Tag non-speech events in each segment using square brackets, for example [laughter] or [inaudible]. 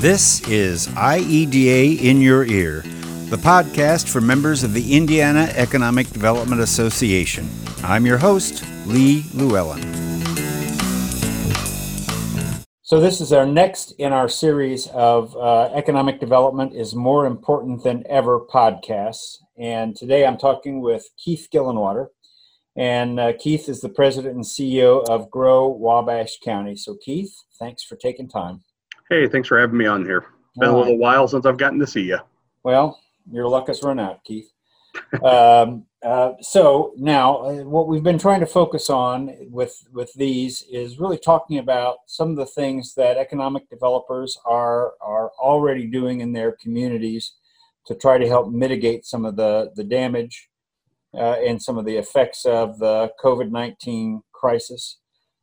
This is IEDA in Your Ear, the podcast for members of the Indiana Economic Development Association. I'm your host, Lee Llewellyn. So, this is our next in our series of uh, Economic Development is More Important Than Ever podcasts. And today I'm talking with Keith Gillenwater. And uh, Keith is the president and CEO of Grow Wabash County. So, Keith, thanks for taking time. Hey, thanks for having me on here. It's been a little while since I've gotten to see you. Well, your luck has run out, Keith. [laughs] um, uh, so now, uh, what we've been trying to focus on with with these is really talking about some of the things that economic developers are are already doing in their communities to try to help mitigate some of the the damage uh, and some of the effects of the COVID nineteen crisis.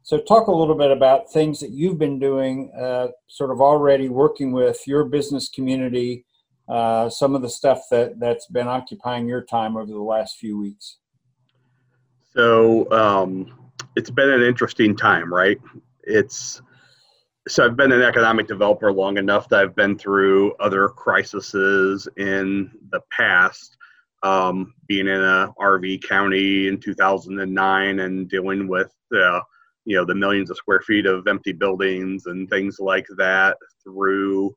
So, talk a little bit about things that you've been doing, uh, sort of already working with your business community, uh, some of the stuff that, that's been occupying your time over the last few weeks. So, um, it's been an interesting time, right? It's so I've been an economic developer long enough that I've been through other crises in the past. Um, being in a RV county in 2009 and dealing with uh, you know the millions of square feet of empty buildings and things like that through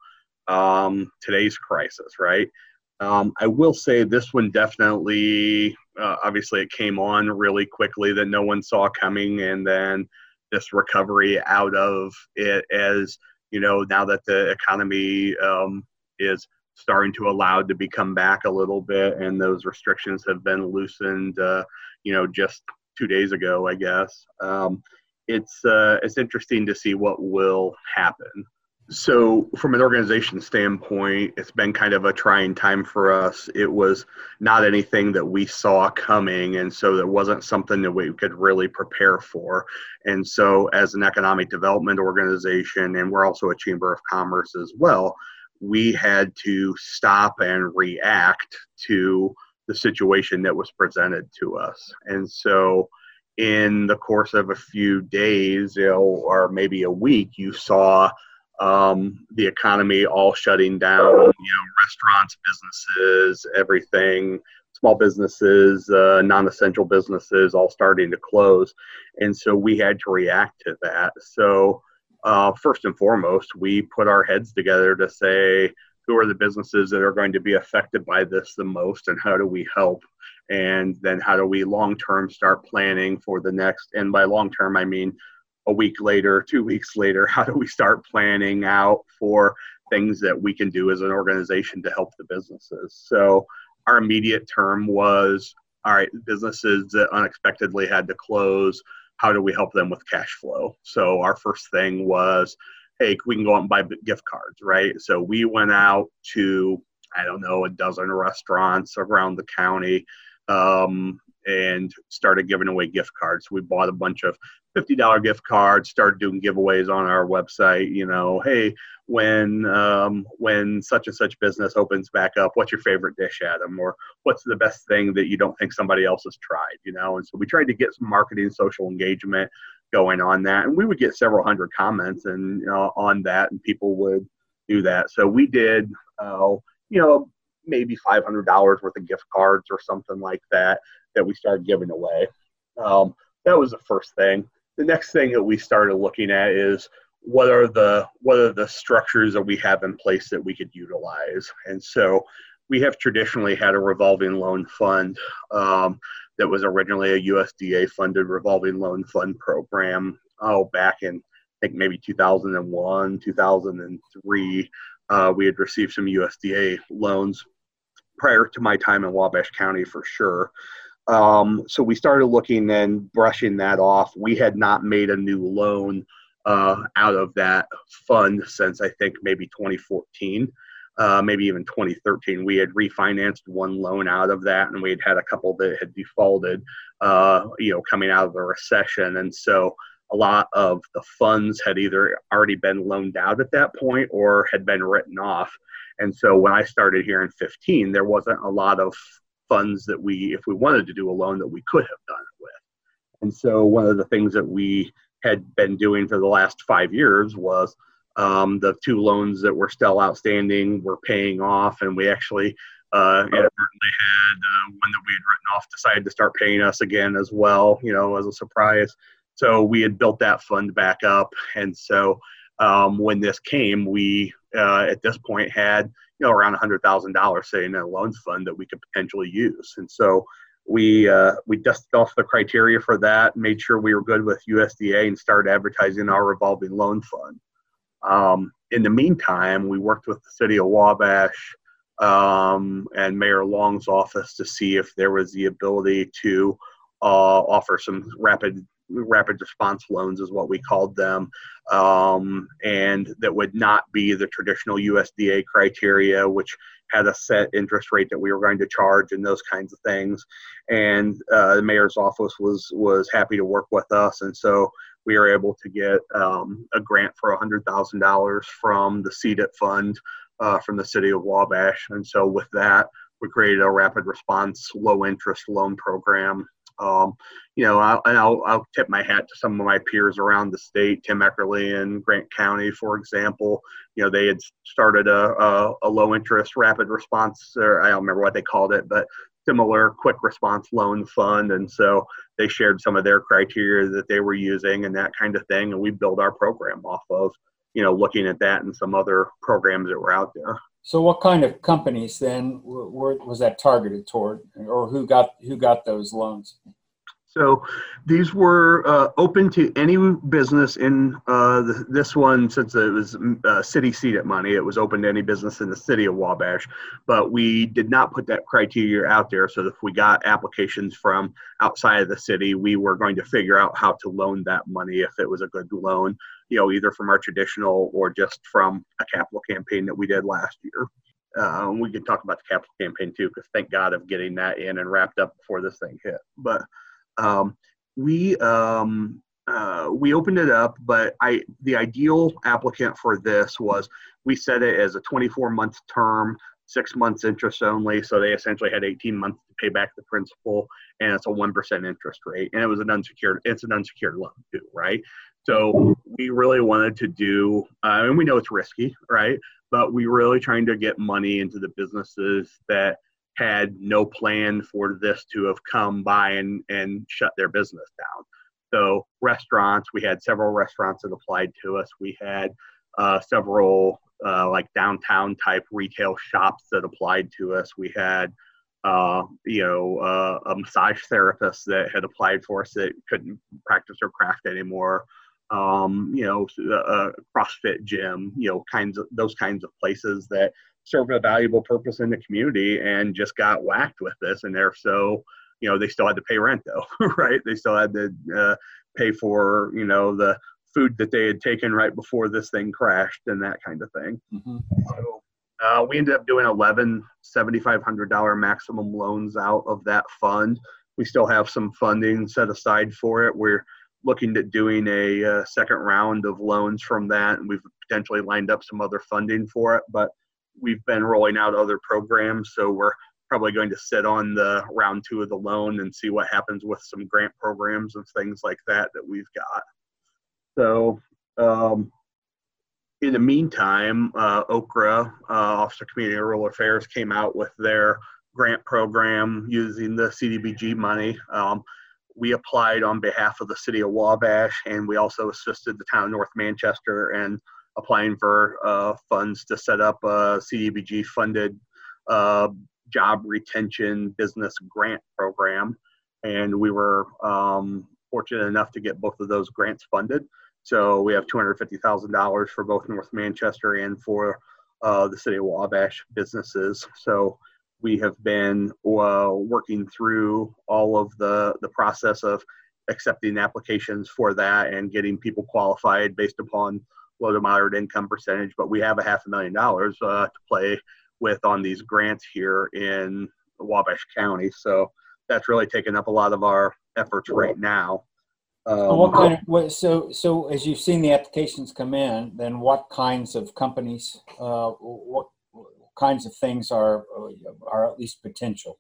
um, today's crisis, right? Um, I will say this one definitely, uh, obviously, it came on really quickly that no one saw coming, and then this recovery out of it as you know now that the economy um, is starting to allow to become back a little bit, and those restrictions have been loosened, uh, you know, just two days ago, I guess. Um, it's uh, it's interesting to see what will happen. So, from an organization standpoint, it's been kind of a trying time for us. It was not anything that we saw coming, and so there wasn't something that we could really prepare for. And so, as an economic development organization, and we're also a chamber of commerce as well, we had to stop and react to the situation that was presented to us. And so, in the course of a few days, you know, or maybe a week, you saw um, the economy all shutting down. You know, restaurants, businesses, everything, small businesses, uh, non-essential businesses, all starting to close, and so we had to react to that. So. Uh, first and foremost, we put our heads together to say who are the businesses that are going to be affected by this the most and how do we help and then how do we long term start planning for the next and by long term i mean a week later two weeks later how do we start planning out for things that we can do as an organization to help the businesses? So our immediate term was all right businesses that unexpectedly had to close how do we help them with cash flow? So our first thing was hey we can go out and buy gift cards right? So we went out to i don't know a dozen restaurants around the county um, and started giving away gift cards. We bought a bunch of $50 gift cards, started doing giveaways on our website. You know, hey, when um, when such and such business opens back up, what's your favorite dish Adam? or what's the best thing that you don't think somebody else has tried? You know, and so we tried to get some marketing, social engagement going on that, and we would get several hundred comments and you know, on that, and people would do that. So we did, uh, you know, maybe $500 worth of gift cards or something like that that we started giving away. Um, that was the first thing. The next thing that we started looking at is what are the what are the structures that we have in place that we could utilize. And so we have traditionally had a revolving loan fund um, that was originally a USDA funded revolving loan fund program. Oh, back in I think maybe 2001, 2003, uh, we had received some USDA loans prior to my time in Wabash County for sure. Um, so we started looking and brushing that off. We had not made a new loan uh, out of that fund since I think maybe 2014, uh, maybe even 2013. We had refinanced one loan out of that, and we had had a couple that had defaulted, uh, you know, coming out of the recession. And so a lot of the funds had either already been loaned out at that point or had been written off. And so when I started here in 15, there wasn't a lot of funds that we, if we wanted to do a loan, that we could have done it with. And so one of the things that we had been doing for the last five years was Um, the two loans that were still outstanding were paying off, and we actually uh, had uh, one that we had written off decided to start paying us again as well, you know, as a surprise. So we had built that fund back up, and so um, when this came, we uh, at this point had you know around hundred thousand dollars sitting in a loans fund that we could potentially use, and so we uh, we dusted off the criteria for that, made sure we were good with USDA, and started advertising our revolving loan fund. Um, in the meantime, we worked with the city of Wabash um, and Mayor Long's office to see if there was the ability to uh, offer some rapid rapid response loans is what we called them um, and that would not be the traditional usda criteria which had a set interest rate that we were going to charge and those kinds of things and uh, the mayor's office was was happy to work with us and so we were able to get um, a grant for $100000 from the CDIP fund uh, from the city of Wabash. And so with that, we created a rapid response low interest loan program. Um, you know, I'll, I'll, I'll, tip my hat to some of my peers around the state, Tim Eckerle in Grant County, for example. You know, they had started a, a, a low interest rapid response, or I don't remember what they called it, but similar quick response loan fund. And so they shared some of their criteria that they were using and that kind of thing. And we build our program off of you know, looking at that and some other programs that were out there. So, what kind of companies then were, was that targeted toward, or who got who got those loans? So these were uh, open to any business in uh, the, this one, since it was uh, city seated money, it was open to any business in the city of Wabash. But we did not put that criteria out there. So if we got applications from outside of the city, we were going to figure out how to loan that money if it was a good loan, you know, either from our traditional or just from a capital campaign that we did last year. Uh, we can talk about the capital campaign too, because thank God of getting that in and wrapped up before this thing hit. But um, we um, uh, we opened it up, but I the ideal applicant for this was we set it as a 24 month term, six months interest only. So they essentially had 18 months to pay back the principal, and it's a one percent interest rate, and it was an unsecured. It's an unsecured loan too, right? So we really wanted to do, uh, and we know it's risky, right? But we were really trying to get money into the businesses that had no plan for this to have come by and, and shut their business down. So, restaurants, we had several restaurants that applied to us. We had uh, several uh, like downtown type retail shops that applied to us. We had, uh, you know, uh, a massage therapist that had applied for us that couldn't practice her craft anymore. Um, you know, a CrossFit gym, you know, kinds of those kinds of places that serve a valuable purpose in the community and just got whacked with this and they're so you know they still had to pay rent [laughs] though right? They still had to uh, pay for you know the food that they had taken right before this thing crashed and that kind of thing. Mm-hmm. so uh, we ended up doing 11 $7500 maximum loans out of that fund. We still have some funding set aside for it. We're looking at doing a uh, second round of loans from that and we've potentially lined up some other funding for it but we've been rolling out other programs, so we're probably going to sit on the round two of the loan and see what happens with some grant programs and things like that that we've got. So, um, in the meantime, uh, OCRA, uh, Office of Community and Rural Affairs, came out with their grant program using the CDBG money. Um, we applied on behalf of the city of Wabash, and we also assisted the town of North Manchester and applying for uh, funds to set up a CDBG funded uh, job retention business grant program. And we were um, fortunate enough to get both of those grants funded. So we have $250,000 for both North Manchester and for uh, the city of Wabash businesses. So we have been uh, working through all of the, the process of accepting applications for that and getting people qualified based upon low to moderate income percentage, but we have a half a million dollars uh, to play with on these grants here in Wabash County. So that's really taken up a lot of our efforts right now. Um, what kind of, what, so, so as you've seen the applications come in, then what kinds of companies, uh, what, what kinds of things are, are at least potential?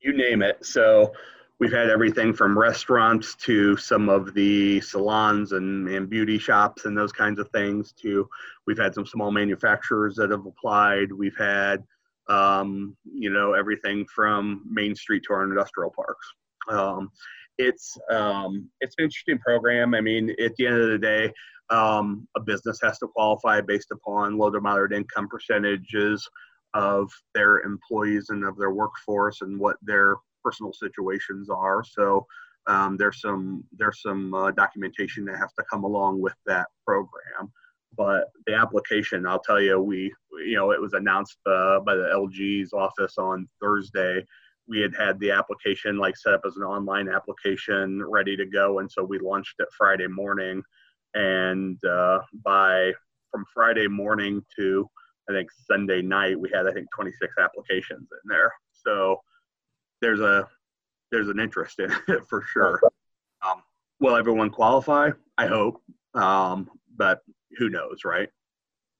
You name it. So we've had everything from restaurants to some of the salons and, and beauty shops and those kinds of things to we've had some small manufacturers that have applied we've had um, you know everything from main street to our industrial parks um, it's um, it's an interesting program i mean at the end of the day um, a business has to qualify based upon low to moderate income percentages of their employees and of their workforce and what their personal situations are. So um, there's some there's some uh, documentation that has to come along with that program. But the application, I'll tell you, we you know it was announced uh, by the LG's office on Thursday. We had had the application like set up as an online application ready to go, and so we launched it Friday morning. And uh, by from Friday morning to I think Sunday night, we had I think 26 applications in there. So there's a there's an interest in it [laughs] for sure. Um, will everyone qualify? I hope, um, but who knows, right?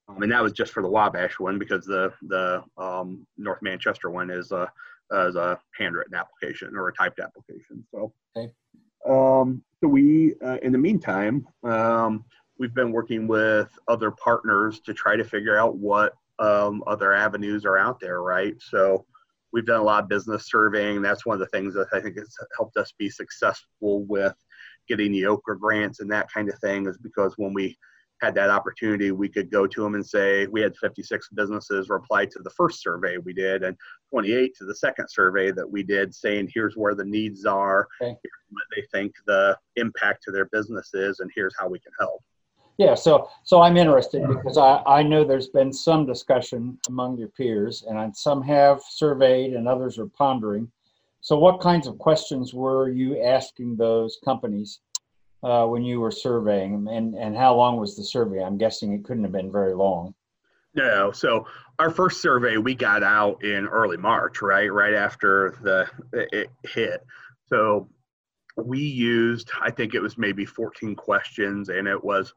Um, and that was just for the Wabash one because the the um, North Manchester one is a is a handwritten application or a typed application. So, okay. um, so we uh, in the meantime um, we've been working with other partners to try to figure out what um, other avenues are out there, right? So we've done a lot of business surveying. That's one of the things that I think has helped us be successful with getting the OCRA grants and that kind of thing is because when we had that opportunity, we could go to them and say, we had 56 businesses reply to the first survey we did and 28 to the second survey that we did saying, here's where the needs are, okay. what they think the impact to their business is, and here's how we can help. Yeah, so so I'm interested because I, I know there's been some discussion among your peers, and some have surveyed and others are pondering. So, what kinds of questions were you asking those companies uh, when you were surveying, and and how long was the survey? I'm guessing it couldn't have been very long. No, so our first survey we got out in early March, right, right after the it hit. So we used, I think it was maybe 14 questions, and it was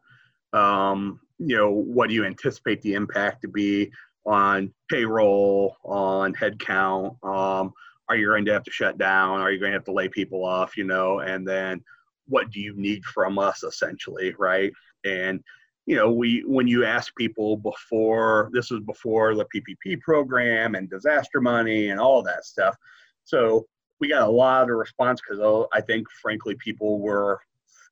um, you know, what do you anticipate the impact to be on payroll, on headcount? Um, are you going to have to shut down? Are you going to have to lay people off? You know, and then what do you need from us essentially, right? And you know, we when you ask people before this was before the PPP program and disaster money and all that stuff, so we got a lot of response because oh, I think frankly people were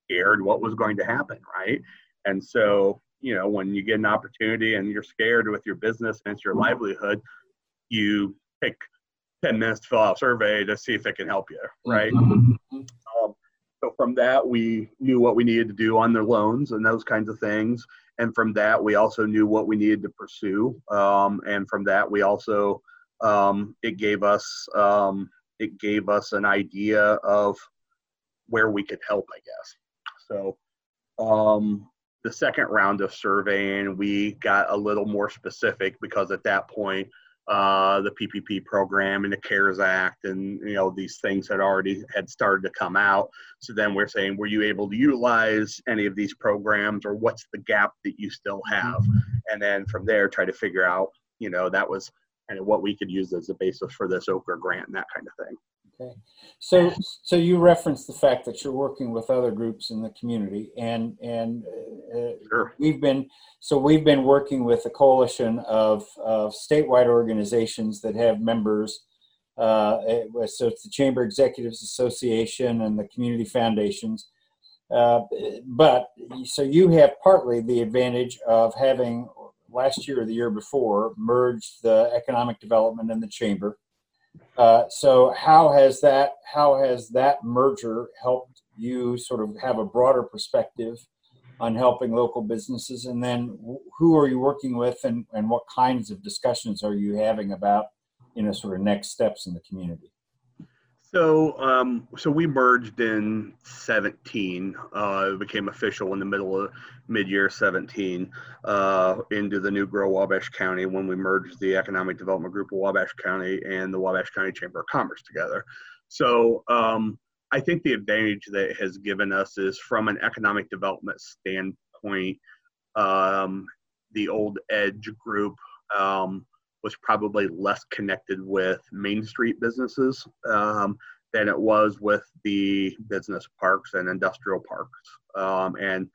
scared what was going to happen, right? And so, you know, when you get an opportunity and you're scared with your business and it's your livelihood, you take 10 minutes to fill out a survey to see if it can help you, right? Mm-hmm. Um, so from that, we knew what we needed to do on their loans and those kinds of things. And from that, we also knew what we needed to pursue. Um, and from that, we also um, it gave us um, it gave us an idea of where we could help, I guess. So um, the second round of surveying, we got a little more specific because at that point, uh, the PPP program and the CARES Act and you know these things had already had started to come out. So then we're saying, were you able to utilize any of these programs, or what's the gap that you still have? And then from there, try to figure out, you know, that was kind of what we could use as a basis for this OCRA grant and that kind of thing. Okay, so so you referenced the fact that you're working with other groups in the community, and and uh, sure. we've been so we've been working with a coalition of, of statewide organizations that have members. Uh, so it's the Chamber Executives Association and the community foundations. Uh, but so you have partly the advantage of having last year or the year before merged the economic development and the chamber uh, so how has that how has that merger helped you sort of have a broader perspective on helping local businesses? And then who are you working with and, and what kinds of discussions are you having about you know sort of next steps in the community so, um, so we merged in 17. Uh, it became official in the middle of mid-year 17 uh, into the new Grow Wabash County when we merged the Economic Development Group of Wabash County and the Wabash County Chamber of Commerce together. So, um, I think the advantage that has given us is from an economic development standpoint, um, the old Edge group um, was probably less connected with Main Street businesses. Um, than it was with the business parks and industrial parks, um, and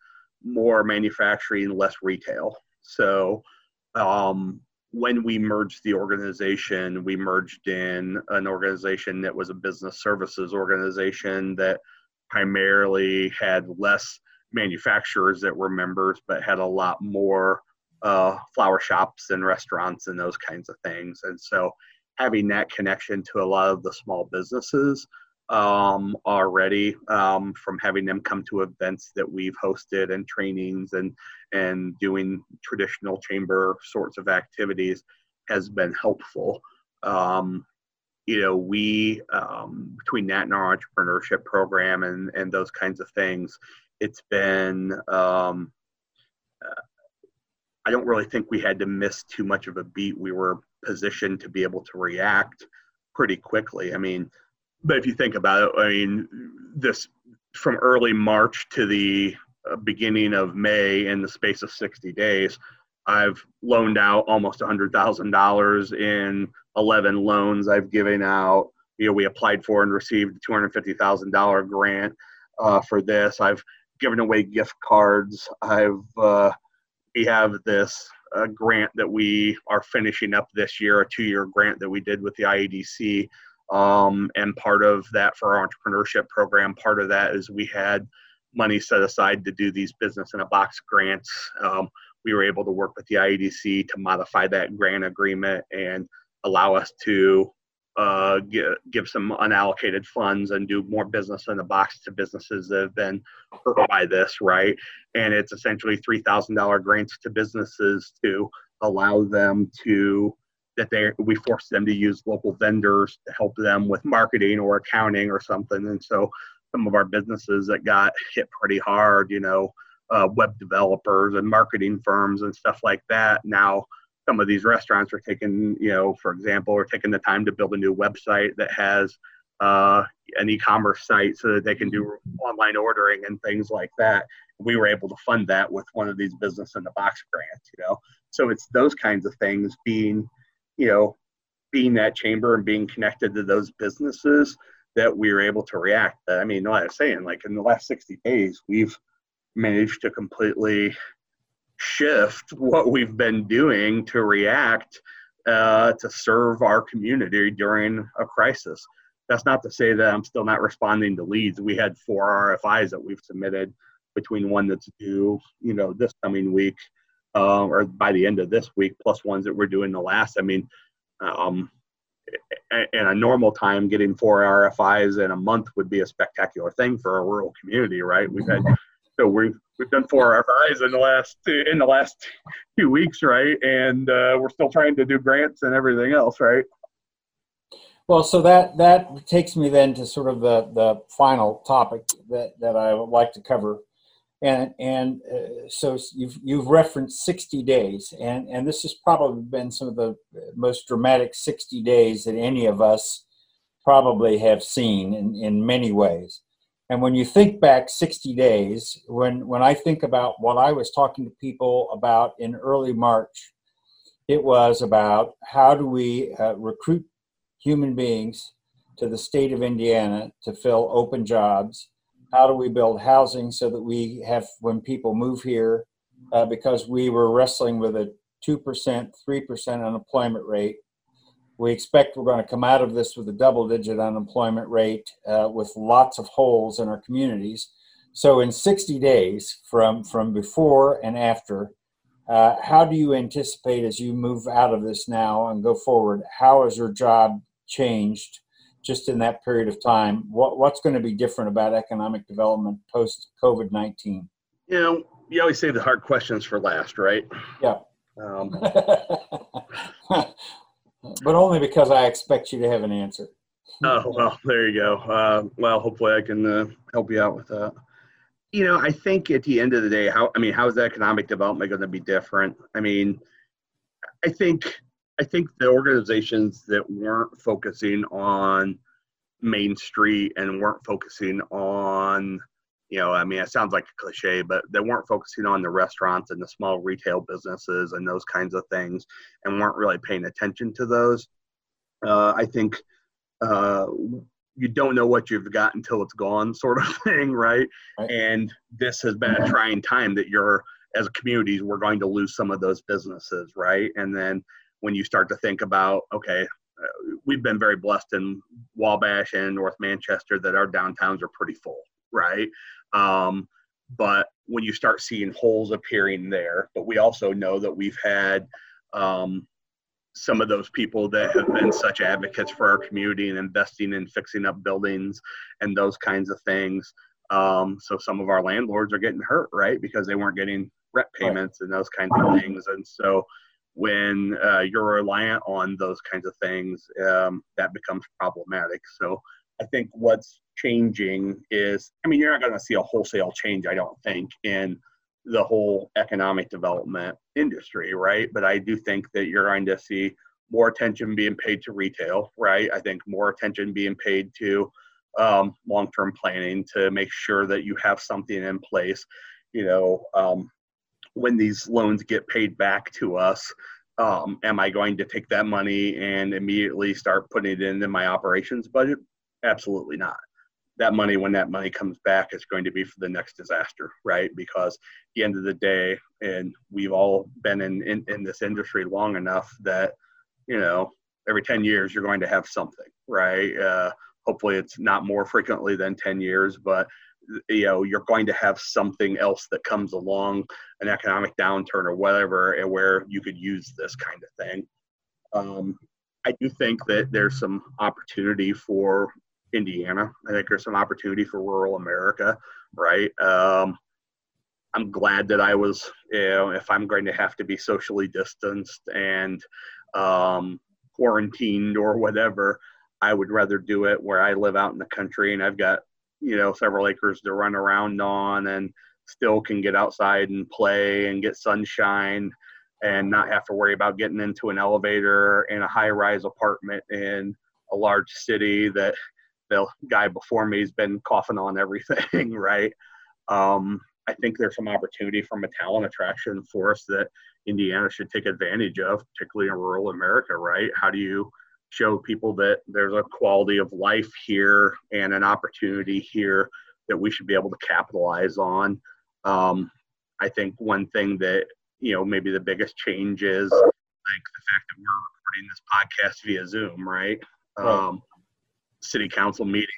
more manufacturing, less retail. So um, when we merged the organization, we merged in an organization that was a business services organization that primarily had less manufacturers that were members, but had a lot more uh, flower shops and restaurants and those kinds of things. And so having that connection to a lot of the small businesses um, already um, from having them come to events that we've hosted and trainings and and doing traditional chamber sorts of activities has been helpful. Um, you know, we um, between that and our entrepreneurship program and and those kinds of things, it's been. Um, uh, I don't really think we had to miss too much of a beat. We were positioned to be able to react pretty quickly. I mean, but if you think about it, I mean, this from early March to the uh, beginning of May in the space of 60 days, I've loaned out almost $100,000 in 11 loans I've given out. You know, we applied for and received a $250,000 grant uh, for this. I've given away gift cards. I've uh, we have this uh, grant that we are finishing up this year, a two-year grant that we did with the IEDC um, and part of that for our entrepreneurship program, part of that is we had money set aside to do these business in a box grants. Um, we were able to work with the IEDC to modify that grant agreement and allow us to uh, give, give some unallocated funds and do more business in the box to businesses that have been hurt by this, right? And it's essentially $3,000 grants to businesses to allow them to that they we force them to use local vendors to help them with marketing or accounting or something. And so some of our businesses that got hit pretty hard, you know, uh, web developers and marketing firms and stuff like that. Now some of these restaurants are taking, you know, for example, are taking the time to build a new website that has uh, an e-commerce site so that they can do online ordering and things like that. We were able to fund that with one of these business in the box grants, you know. So it's those kinds of things being you know, being that chamber and being connected to those businesses that we were able to react. I mean, like I was saying, like in the last 60 days, we've managed to completely shift what we've been doing to react uh, to serve our community during a crisis. That's not to say that I'm still not responding to leads. We had four RFIs that we've submitted between one that's due, you know, this coming week uh, or by the end of this week, plus ones that we're doing the last. I mean, um, in a normal time, getting four RFIs in a month would be a spectacular thing for a rural community, right? We've had so we've we've done four RFIs in the last two, in the last two weeks, right? And uh, we're still trying to do grants and everything else, right? Well, so that that takes me then to sort of the the final topic that that I would like to cover and and uh, so you've you've referenced 60 days and and this has probably been some of the most dramatic 60 days that any of us probably have seen in, in many ways and when you think back 60 days when when i think about what i was talking to people about in early march it was about how do we uh, recruit human beings to the state of indiana to fill open jobs? How do we build housing so that we have when people move here uh, because we were wrestling with a 2% 3% unemployment rate we expect we're going to come out of this with a double digit unemployment rate uh, with lots of holes in our communities so in 60 days from from before and after uh, how do you anticipate as you move out of this now and go forward how has your job changed just in that period of time? What, what's going to be different about economic development post COVID 19? You know, you always save the hard questions for last, right? Yeah. Um, [laughs] but only because I expect you to have an answer. [laughs] oh, well, there you go. Uh, well, hopefully I can uh, help you out with that. You know, I think at the end of the day, how, I mean, how is economic development going to be different? I mean, I think I think the organizations that weren't focusing on Main Street and weren't focusing on, you know, I mean, it sounds like a cliche, but they weren't focusing on the restaurants and the small retail businesses and those kinds of things and weren't really paying attention to those. Uh, I think uh, you don't know what you've got until it's gone, sort of [laughs] thing, right? right? And this has been a trying time that you're, as communities, we're going to lose some of those businesses, right? And then when you start to think about, okay, uh, we've been very blessed in Wabash and North Manchester that our downtowns are pretty full, right? Um, but when you start seeing holes appearing there, but we also know that we've had um, some of those people that have been such advocates for our community and investing in fixing up buildings and those kinds of things. Um, so some of our landlords are getting hurt, right, because they weren't getting rent payments and those kinds of things. And so when uh, you're reliant on those kinds of things, um, that becomes problematic. So I think what's changing is, I mean, you're not going to see a wholesale change, I don't think, in the whole economic development industry, right? But I do think that you're going to see more attention being paid to retail, right? I think more attention being paid to um, long-term planning to make sure that you have something in place. You know, um, when these loans get paid back to us, um, am I going to take that money and immediately start putting it into my operations budget? Absolutely not that money when that money comes back is going to be for the next disaster right? Because the end of the day and we've all been in, in in this industry long enough that you know every 10 years you're going to have something right? Uh, hopefully it's not more frequently than 10 years but you know you're going to have something else that comes along an economic downturn or whatever and where you could use this kind of thing. Um, i do think that there's some opportunity for Indiana. I think there's some opportunity for rural America, right? Um, I'm glad that I was, you know, if I'm going to have to be socially distanced and um, quarantined or whatever, I would rather do it where I live out in the country and I've got, you know, several acres to run around on and still can get outside and play and get sunshine and not have to worry about getting into an elevator in a high rise apartment in a large city that the guy before me has been coughing on everything, [laughs] right? Um, I think there's some opportunity from a talent attraction for us that Indiana should take advantage of, particularly in rural America, right? How do you show people that there's a quality of life here and an opportunity here that we should be able to capitalize on? Um, I think one thing that, you know, maybe the biggest change is like the fact that we're recording this podcast via Zoom, right? right. Um, city council meetings,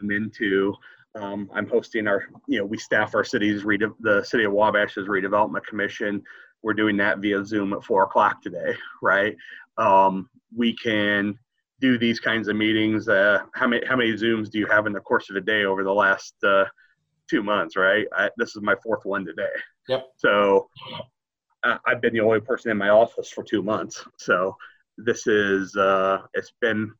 Zoom into. Um, I'm hosting our, you know, we staff our city's rede- the city of Wabash's redevelopment commission. We're doing that via Zoom at four o'clock today, right? Um, we can do these kinds of meetings. Uh, how many how many Zooms do you have in the course of a day over the last uh, two months? Right, I, this is my fourth one today. Yep. So uh, I've been the only person in my office for two months. So this is uh, it's been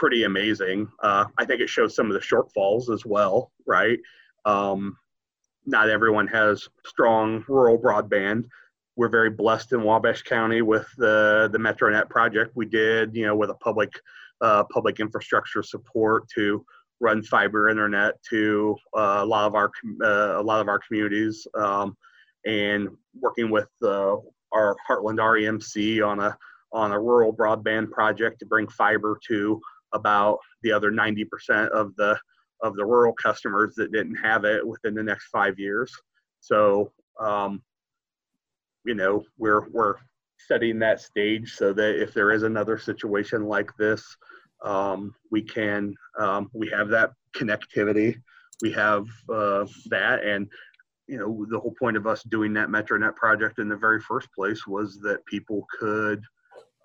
pretty amazing. Uh, I think it shows some of the shortfalls as well, right? Um, not everyone has strong rural broadband. We're very blessed in Wabash County with the the MetroNet project we did, you know, with a public uh, public infrastructure support to run fiber internet to uh, a lot of our uh, a lot of our communities, um, and working with uh, our Heartland REMC on a on a rural broadband project to bring fiber to about the other 90% of the of the rural customers that didn't have it within the next five years. So, um, you know, we're we're setting that stage so that if there is another situation like this, um, we can um, we have that connectivity, we have uh, that, and you know, the whole point of us doing that MetroNet project in the very first place was that people could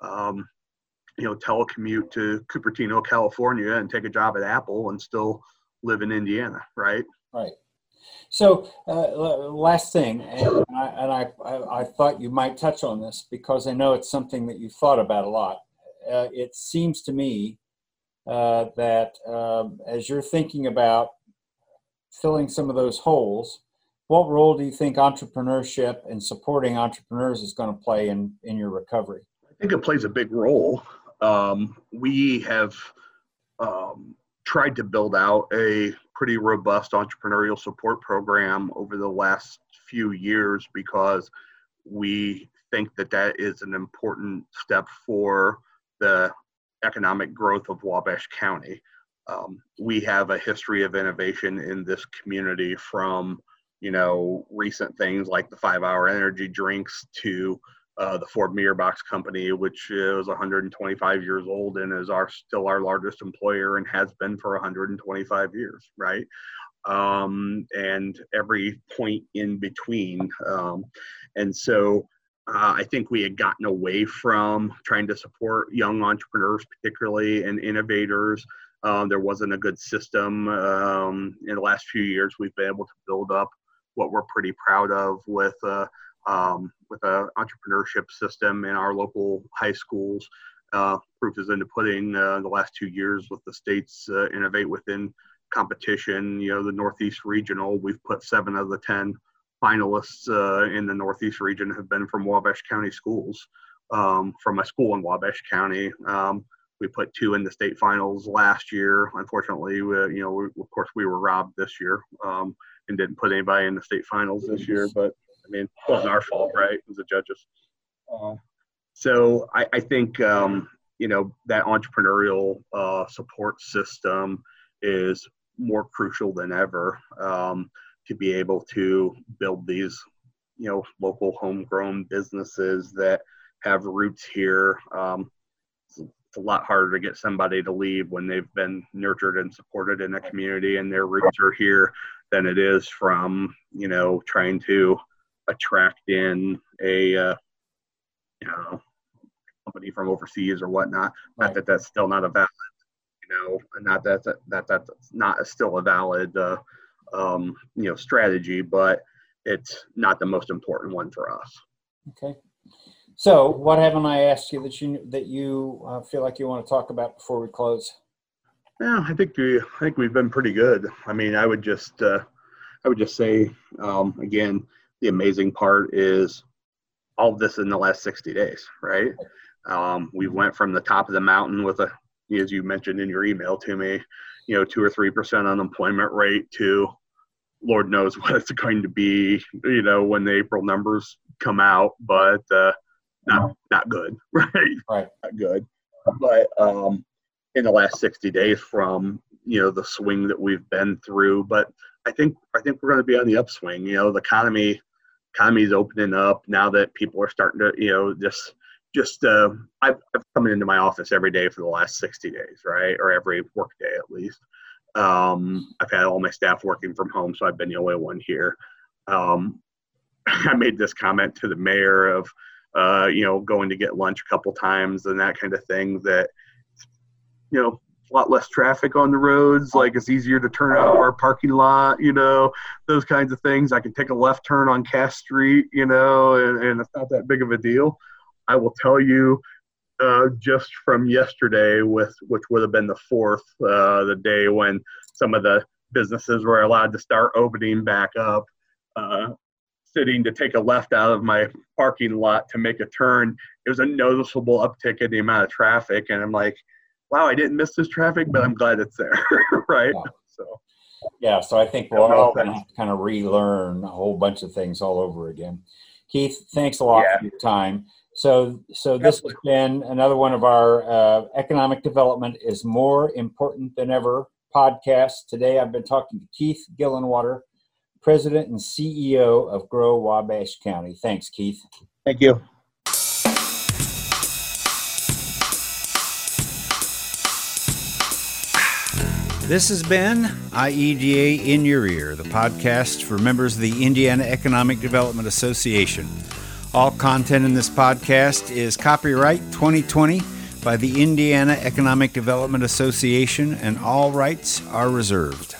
um, you know telecommute to Cupertino, California, and take a job at Apple and still live in Indiana, right? Right. So, uh, last thing, and, I, and I, I, I, thought you might touch on this because I know it's something that you've thought about a lot. Uh, it seems to me uh, that um, as you're thinking about filling some of those holes, what role do you think entrepreneurship and supporting entrepreneurs is going to play in, in your recovery? I think it plays a big role um, we have um, tried to build out a pretty robust entrepreneurial support program over the last few years because we think that that is an important step for the economic growth of Wabash County. um, we have a history of innovation in this community from you know recent things like the five hour energy drinks to uh, the Ford Box Company, which is 125 years old and is our still our largest employer and has been for 125 years, right? Um, and every point in between. Um, and so uh, I think we had gotten away from trying to support young entrepreneurs, particularly and innovators. Um, there wasn't a good system. Um, in the last few years, we've been able to build up what we're pretty proud of with uh, um, with an entrepreneurship system in our local high schools. Uh, proof is in the pudding. Uh, the last two years with the states uh, innovate within competition. You know, the Northeast Regional, we've put seven of the ten finalists uh, in the Northeast region have been from Wabash County schools. Um, from a school in Wabash County, um, we put two in the state finals last year. Unfortunately, we, you know, we, of course, we were robbed this year um, and didn't put anybody in the state finals this year. But I mean, it wasn't our fault, right? It was the judges. Uh, so I, I think um, you know that entrepreneurial uh, support system is more crucial than ever um, to be able to build these you know local homegrown businesses that have roots here. Um, it's, it's a lot harder to get somebody to leave when they've been nurtured and supported in a community and their roots are here than it is from you know trying to attract in a uh, you know company from overseas or whatnot. Right. Not that that's still not a valid, you know, not that that, that that's not a, still a valid uh, um, you know strategy, but it's not the most important one for us. Okay. So, what haven't I asked you that you that you uh, feel like you want to talk about before we close? Yeah, I think we I think we've been pretty good. I mean, I would just uh, I would just say um, again, the amazing part is all of this in the last 60 days, right? Um, we went from the top of the mountain with a, as you mentioned in your email to me, you know, two or three percent unemployment rate to Lord knows [laughs] what it's going to be, you know, when the April numbers come out, but uh, not not good, [laughs] right? Right, not good. But um, in the last 60 days, from you know the swing that we've been through, but I think I think we're going to be on the upswing. You know, the economy economy is opening up now that people are starting to you know just just uh, I've, I've come into my office every day for the last 60 days, right, or every work day at least. Um, I've had all my staff working from home, so I've been the only one here. Um, [clears throat] I made this comment to the mayor of, uh, you know, going to get lunch a couple times and that kind of thing. That, you know, a lot less traffic on the roads. Like it's easier to turn out of our parking lot, you know, those kinds of things. I can take a left turn on Cass Street, you know, and, and it's not that big of a deal. I will tell you, uh, just from yesterday, with which would have been the fourth, uh, the day when some of the businesses were allowed to start opening back up. Uh, sitting to take a left out of my parking lot to make a turn, it was a noticeable uptick in the amount of traffic, and I'm like wow, I didn't miss this traffic, but I'm glad it's there, [laughs] right? Yeah. So, yeah, so I think we're all going to kind of relearn a whole bunch of things all over again. Keith, thanks a lot yeah. for your time. So, so this has been another one of our uh, economic development is more important than ever podcast. Today, I've been talking to Keith Gillenwater, President and CEO of Grow Wabash County. Thanks, Keith. Thank you. This has been IEDA in Your Ear, the podcast for members of the Indiana Economic Development Association. All content in this podcast is copyright 2020 by the Indiana Economic Development Association, and all rights are reserved.